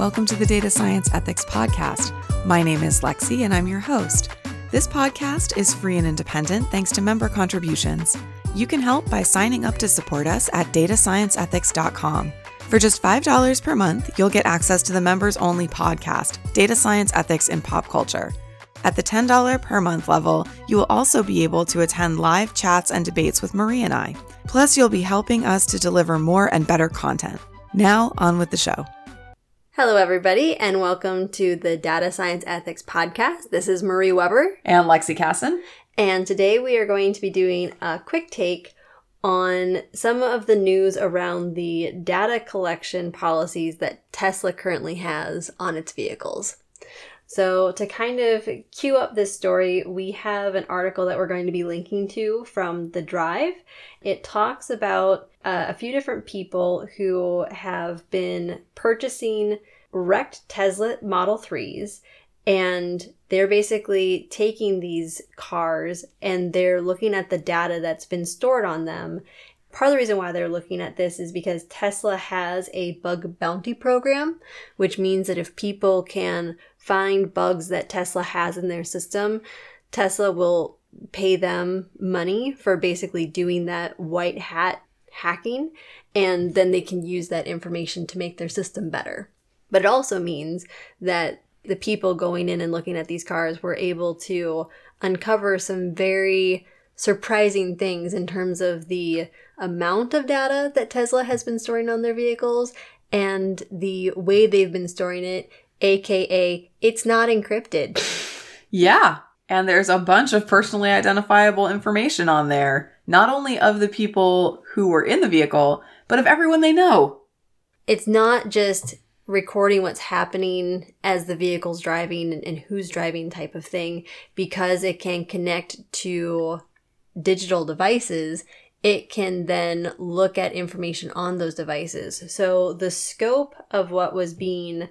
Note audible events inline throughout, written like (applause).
Welcome to the Data Science Ethics Podcast. My name is Lexi and I'm your host. This podcast is free and independent thanks to member contributions. You can help by signing up to support us at datascienceethics.com. For just $5 per month, you'll get access to the members only podcast, Data Science Ethics in Pop Culture. At the $10 per month level, you will also be able to attend live chats and debates with Marie and I. Plus, you'll be helping us to deliver more and better content. Now, on with the show. Hello, everybody, and welcome to the Data Science Ethics Podcast. This is Marie Weber. And Lexi Kassan. And today we are going to be doing a quick take on some of the news around the data collection policies that Tesla currently has on its vehicles. So, to kind of cue up this story, we have an article that we're going to be linking to from The Drive. It talks about uh, a few different people who have been purchasing wrecked Tesla Model 3s and they're basically taking these cars and they're looking at the data that's been stored on them. Part of the reason why they're looking at this is because Tesla has a bug bounty program, which means that if people can find bugs that Tesla has in their system, Tesla will pay them money for basically doing that white hat hacking, and then they can use that information to make their system better. But it also means that the people going in and looking at these cars were able to uncover some very surprising things in terms of the amount of data that Tesla has been storing on their vehicles and the way they've been storing it, aka it's not encrypted. Yeah. And there's a bunch of personally identifiable information on there, not only of the people who were in the vehicle, but of everyone they know. It's not just recording what's happening as the vehicle's driving and, and who's driving type of thing because it can connect to digital devices it can then look at information on those devices. So the scope of what was being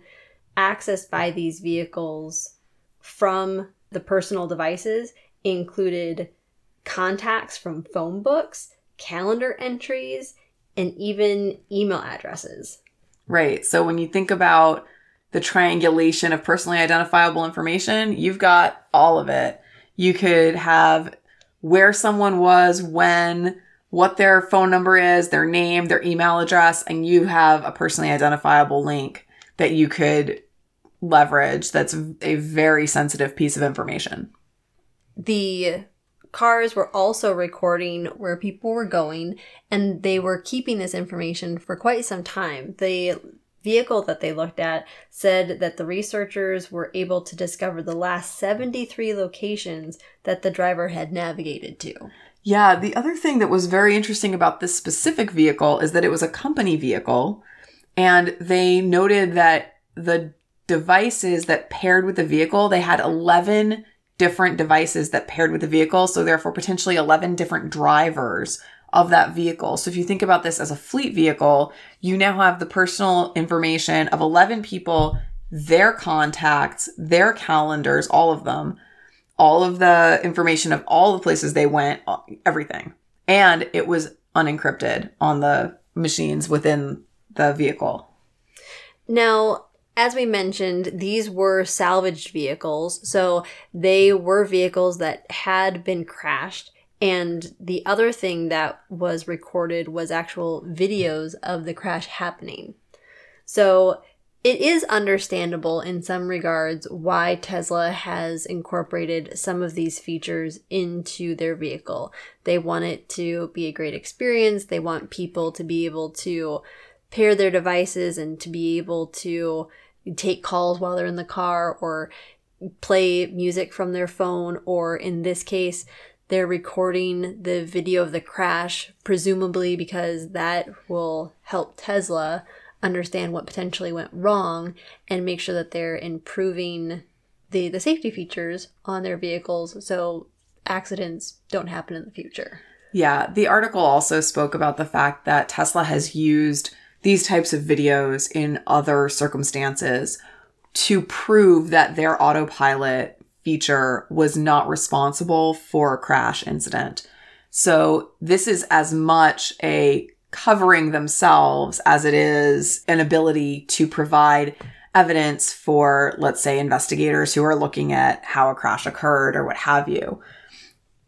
accessed by these vehicles from the personal devices included contacts from phone books, calendar entries, and even email addresses. Right. So when you think about the triangulation of personally identifiable information, you've got all of it. You could have where someone was, when, what their phone number is, their name, their email address, and you have a personally identifiable link that you could leverage that's a very sensitive piece of information. The cars were also recording where people were going and they were keeping this information for quite some time. The vehicle that they looked at said that the researchers were able to discover the last 73 locations that the driver had navigated to. Yeah, the other thing that was very interesting about this specific vehicle is that it was a company vehicle and they noted that the devices that paired with the vehicle, they had 11 different devices that paired with the vehicle. So therefore potentially 11 different drivers of that vehicle. So if you think about this as a fleet vehicle, you now have the personal information of 11 people, their contacts, their calendars, all of them, all of the information of all the places they went, uh, everything. And it was unencrypted on the machines within the vehicle. Now, as we mentioned, these were salvaged vehicles. So they were vehicles that had been crashed. And the other thing that was recorded was actual videos of the crash happening. So it is understandable in some regards why Tesla has incorporated some of these features into their vehicle. They want it to be a great experience. They want people to be able to pair their devices and to be able to take calls while they're in the car or play music from their phone, or in this case, they're recording the video of the crash, presumably because that will help Tesla understand what potentially went wrong and make sure that they're improving the, the safety features on their vehicles so accidents don't happen in the future. Yeah, the article also spoke about the fact that Tesla has used these types of videos in other circumstances to prove that their autopilot feature was not responsible for a crash incident. So this is as much a covering themselves as it is an ability to provide evidence for, let's say, investigators who are looking at how a crash occurred or what have you.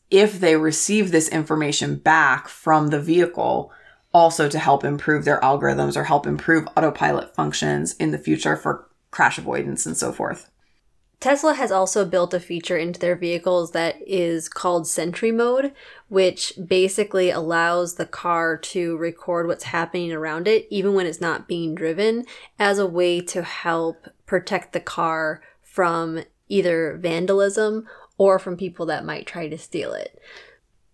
If they receive this information back from the vehicle, also to help improve their algorithms or help improve autopilot functions in the future for crash avoidance and so forth. Tesla has also built a feature into their vehicles that is called Sentry Mode, which basically allows the car to record what's happening around it, even when it's not being driven, as a way to help protect the car from either vandalism or from people that might try to steal it.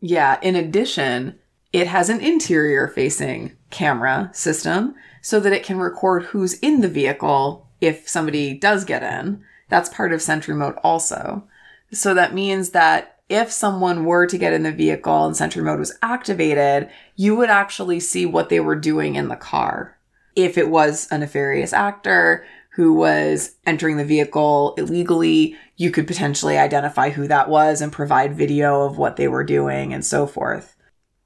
Yeah, in addition, it has an interior facing camera system so that it can record who's in the vehicle if somebody does get in. That's part of Sentry Mode also. So that means that if someone were to get in the vehicle and Sentry Mode was activated, you would actually see what they were doing in the car. If it was a nefarious actor who was entering the vehicle illegally, you could potentially identify who that was and provide video of what they were doing and so forth.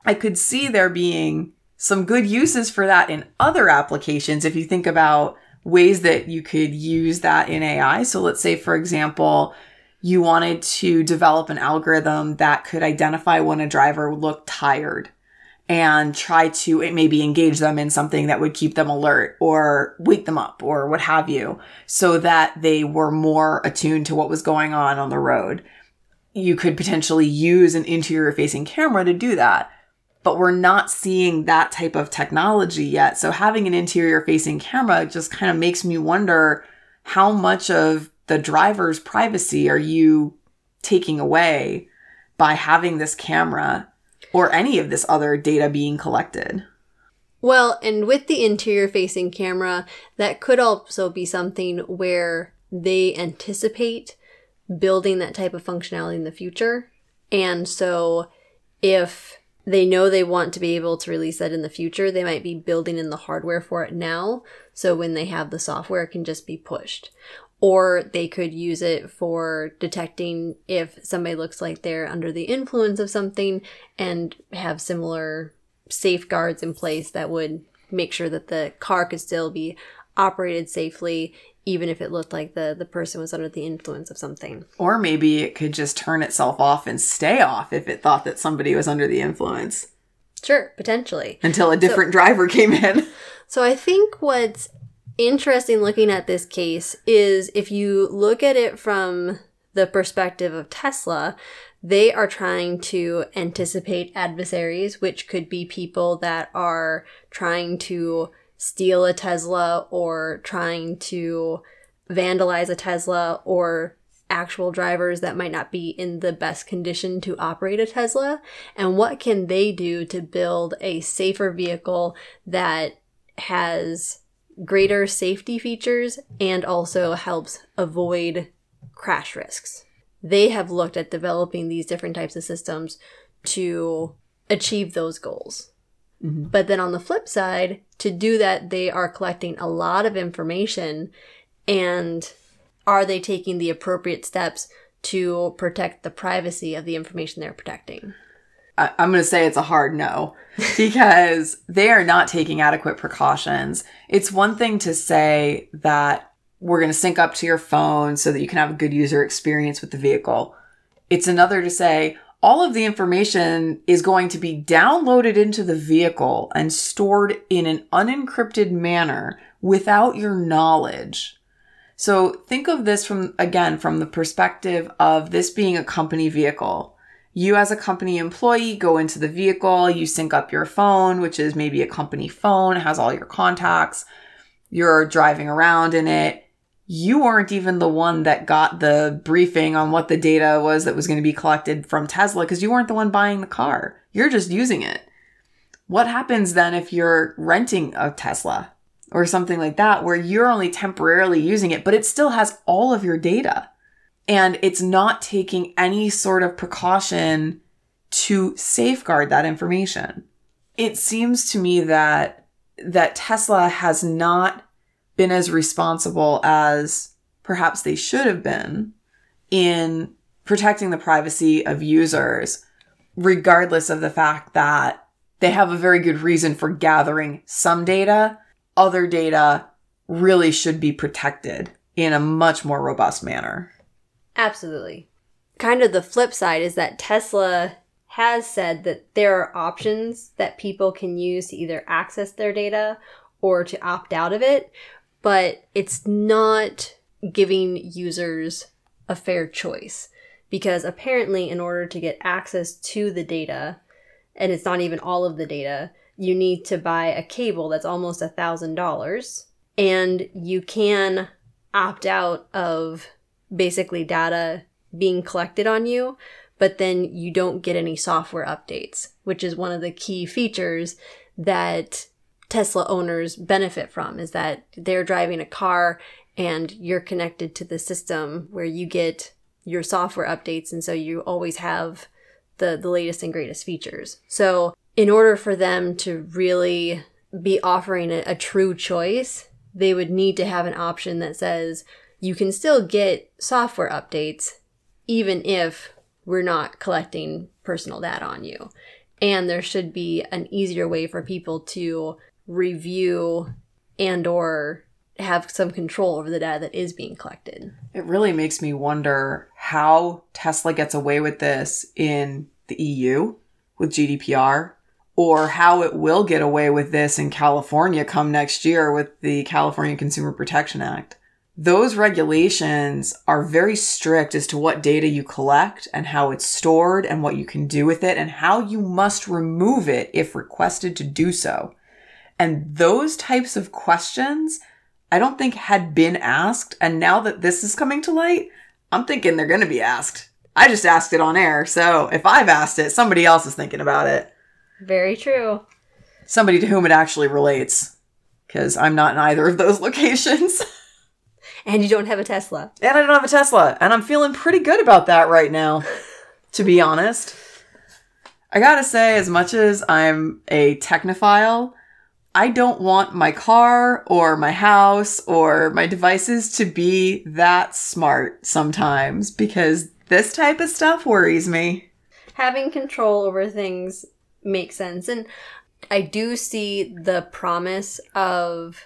I could see there being some good uses for that in other applications if you think about ways that you could use that in AI. So let's say, for example, you wanted to develop an algorithm that could identify when a driver looked tired and try to eh, maybe engage them in something that would keep them alert or wake them up or what have you so that they were more attuned to what was going on on the road. You could potentially use an interior facing camera to do that but we're not seeing that type of technology yet. So having an interior facing camera just kind of makes me wonder how much of the driver's privacy are you taking away by having this camera or any of this other data being collected? Well, and with the interior facing camera, that could also be something where they anticipate building that type of functionality in the future. And so if they know they want to be able to release that in the future. They might be building in the hardware for it now. So when they have the software, it can just be pushed. Or they could use it for detecting if somebody looks like they're under the influence of something and have similar safeguards in place that would make sure that the car could still be operated safely even if it looked like the the person was under the influence of something. Or maybe it could just turn itself off and stay off if it thought that somebody was under the influence. Sure, potentially. Until a different so, driver came in. (laughs) So I think what's interesting looking at this case is if you look at it from the perspective of Tesla, they are trying to anticipate adversaries, which could be people that are trying to steal a Tesla or trying to vandalize a Tesla or actual drivers that might not be in the best condition to operate a Tesla? And what can they do to build a safer vehicle that has greater safety features and also helps avoid crash risks? They have looked at developing these different types of systems to achieve those goals. Mm-hmm. But then on the flip side, to do that, they are collecting a lot of information and are they taking the appropriate steps to protect the privacy of the information they're protecting? I- I'm going to say it's a hard no (laughs) because they are not taking adequate precautions. It's one thing to say that we're going to sync up to your phone so that you can have a good user experience with the vehicle. It's another to say, all of the information is going to be downloaded into the vehicle and stored in an unencrypted manner without your knowledge. So think of this from, again, from the perspective of this being a company vehicle. You as a company employee go into the vehicle, you sync up your phone, which is maybe a company phone, has all your contacts. You're driving around in it you weren't even the one that got the briefing on what the data was that was going to be collected from Tesla because you weren't the one buying the car. You're just using it. What happens then if you're renting a Tesla or something like that where you're only temporarily using it, but it still has all of your data and it's not taking any sort of precaution to safeguard that information? It seems to me that that Tesla has not been as responsible as perhaps they should have been in protecting the privacy of users, regardless of the fact that they have a very good reason for gathering some data. Other data really should be protected in a much more robust manner. Absolutely. Kind of the flip side is that Tesla has said that there are options that people can use to either access their data or to opt out of it, but it's not giving users a fair choice because apparently in order to get access to the data and it's not even all of the data you need to buy a cable that's almost a thousand dollars and you can opt out of basically data being collected on you but then you don't get any software updates which is one of the key features that tesla owners benefit from is that they're driving a car and you're connected to the system where you get your software updates and so you always have the the latest and greatest features. So, in order for them to really be offering a, a true choice, they would need to have an option that says you can still get software updates even if we're not collecting personal data on you. And there should be an easier way for people to review and or have some control over the data that is being collected. It really makes me wonder how Tesla gets away with this in the EU with GDPR or how it will get away with this in California come next year with the California Consumer Protection Act. Those regulations are very strict as to what data you collect and how it's stored and what you can do with it and how you must remove it if requested to do so. And those types of questions I don't think had been asked. And now that this is coming to light, I'm thinking they're going to be asked. I just asked it on air. So if I've asked it, somebody else is thinking about it. Very true. Somebody to whom it actually relates. Because I'm not in either of those (laughs) locations. and you don't have a Tesla. And I don't have a Tesla. And I'm feeling pretty good about that right now, (laughs) to be honest. I gotta say, as much as I'm a technophile, I don't want my car or my house or my devices to be that smart sometimes because this type of stuff worries me. Having control over things makes sense. And I do see the promise of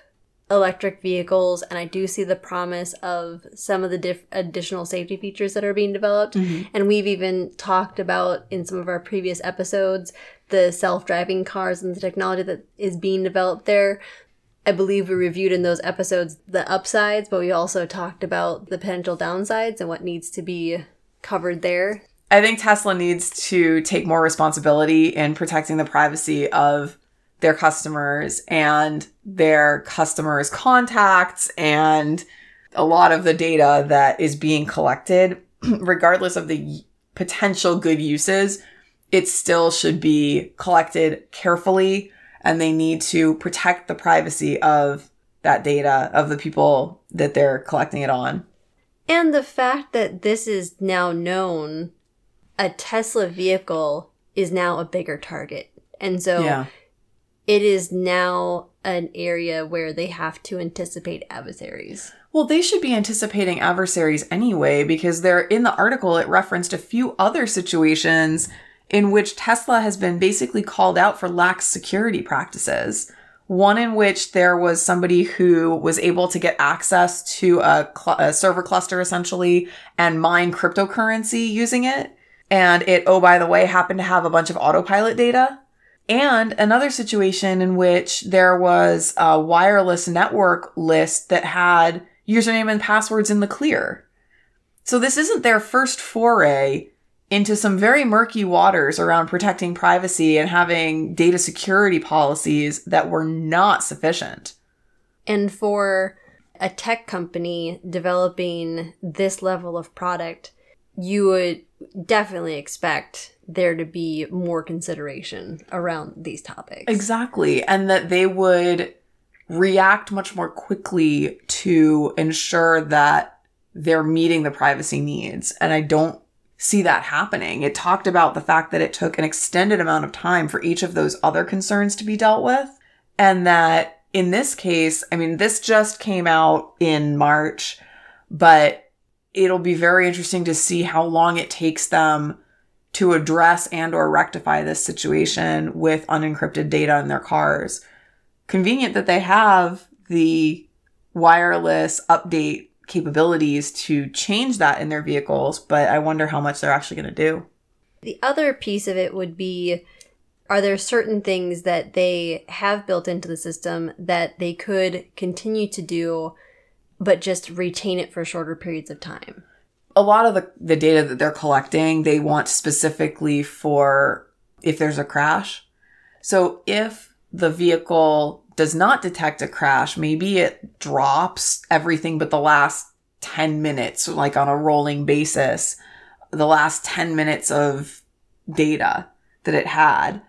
electric vehicles and I do see the promise of some of the diff- additional safety features that are being developed. Mm-hmm. And we've even talked about in some of our previous episodes the self-driving cars and the technology that is being developed there. I believe we reviewed in those episodes the upsides, but we also talked about the potential downsides and what needs to be covered there. I think Tesla needs to take more responsibility in protecting the privacy of their customers and their customers' contacts and a lot of the data that is being collected, (clears throat) regardless of the potential good uses, it still should be collected carefully and they need to protect the privacy of that data of the people that they're collecting it on. And the fact that this is now known, a Tesla vehicle is now a bigger target. And so yeah. it is now an area where they have to anticipate adversaries. Well, they should be anticipating adversaries anyway because they're in the article it referenced a few other situations in which Tesla has been basically called out for lax security practices. One in which there was somebody who was able to get access to a, cl- a server cluster essentially and mine cryptocurrency using it. And it, oh, by the way, happened to have a bunch of autopilot data. And another situation in which there was a wireless network list that had username and passwords in the clear. So this isn't their first foray into some very murky waters around protecting privacy and having data security policies that were not sufficient. And for a tech company developing this level of product, you would definitely expect there to be more consideration around these topics. Exactly. And that they would react much more quickly to ensure that they're meeting the privacy needs. And I don't see that happening. It talked about the fact that it took an extended amount of time for each of those other concerns to be dealt with. And that in this case, I mean, this just came out in March, but it'll be very interesting to see how long it takes them to address and or rectify this situation with unencrypted data in their cars. Convenient that they have the wireless update capabilities to change that in their vehicles, but I wonder how much they're actually going to do. The other piece of it would be are there certain things that they have built into the system that they could continue to do but just retain it for shorter periods of time? A lot of the, the data that they're collecting, they want specifically for if there's a crash. So if the vehicle does not detect a crash, maybe it drops everything but the last 10 minutes, like on a rolling basis, the last 10 minutes of data that it had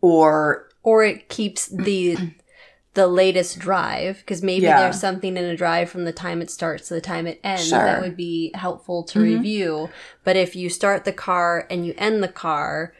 or or it keeps the (clears throat) the latest drive because maybe Yeah. there's something in a drive from the time it starts to the time it ends Sure. that would be helpful to Mhm. review but if you start the car and you end the car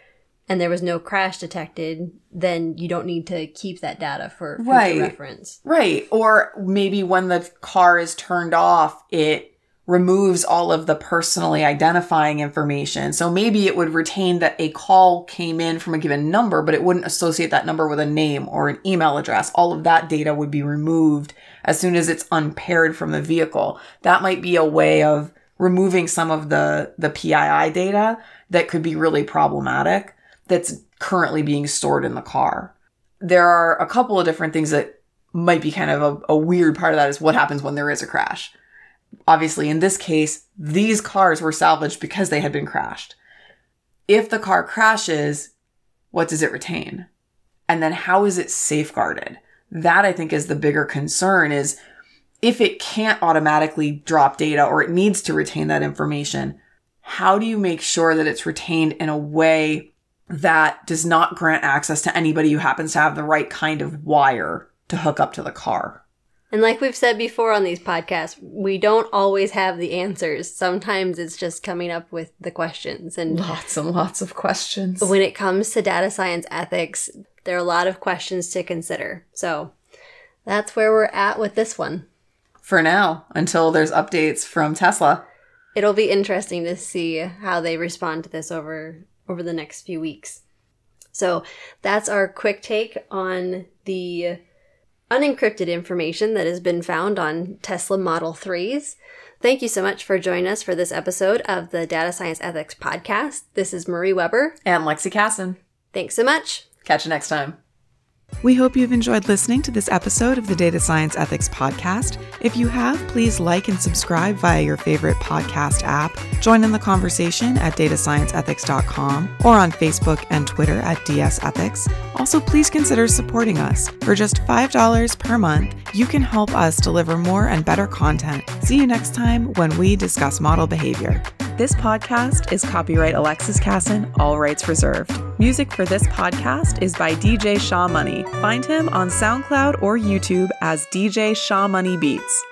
and there was no crash detected then you don't need to keep that data for future Right. reference Right. Or maybe when the car is turned off, it removes all of the personally identifying information. So maybe it would retain that a call came in from a given number, but it wouldn't associate that number with a name or an email address. All of that data would be removed as soon as it's unpaired from the vehicle. That might be a way of removing some of the, the PII data that could be really problematic that's currently being stored in the car. There are a couple of different things that might be kind of a, a weird part of that is what happens when there is a crash. Obviously, in this case, these cars were salvaged because they had been crashed. If the car crashes, what does it retain? And then how is it safeguarded? That I think is the bigger concern is if it can't automatically drop data or it needs to retain that information, how do you make sure that it's retained in a way that does not grant access to anybody who happens to have the right kind of wire to hook up to the car? and like we've said before on these podcasts we don't always have the answers sometimes it's just coming up with the questions and Lots and lots of questions. when it comes to data science ethics, there are a lot of questions to consider. So that's where we're at with this one. For now, until there's updates from Tesla. It'll be interesting to see how they respond to this over over the next few weeks. So that's our quick take on the unencrypted information that has been found on Tesla Model 3s. Thank you so much for joining us for this episode of the Data Science Ethics Podcast. This is Marie Weber. And Lexi Kassan. Thanks so much. Catch you next time. We hope you've enjoyed listening to this episode of the Data Science Ethics Podcast. If you have, please like and subscribe via your favorite podcast app. Join in the conversation at datascienceethics.com or on Facebook and Twitter at DS Ethics. Also, please consider supporting us. For just $5 per month, you can help us deliver more and better content. See you next time when we discuss model behavior. This podcast is copyright Alexis Kassan, all rights reserved. Music for this podcast is by DJ Shaw Money. Find him on SoundCloud or YouTube as DJ Shaw Money Beats.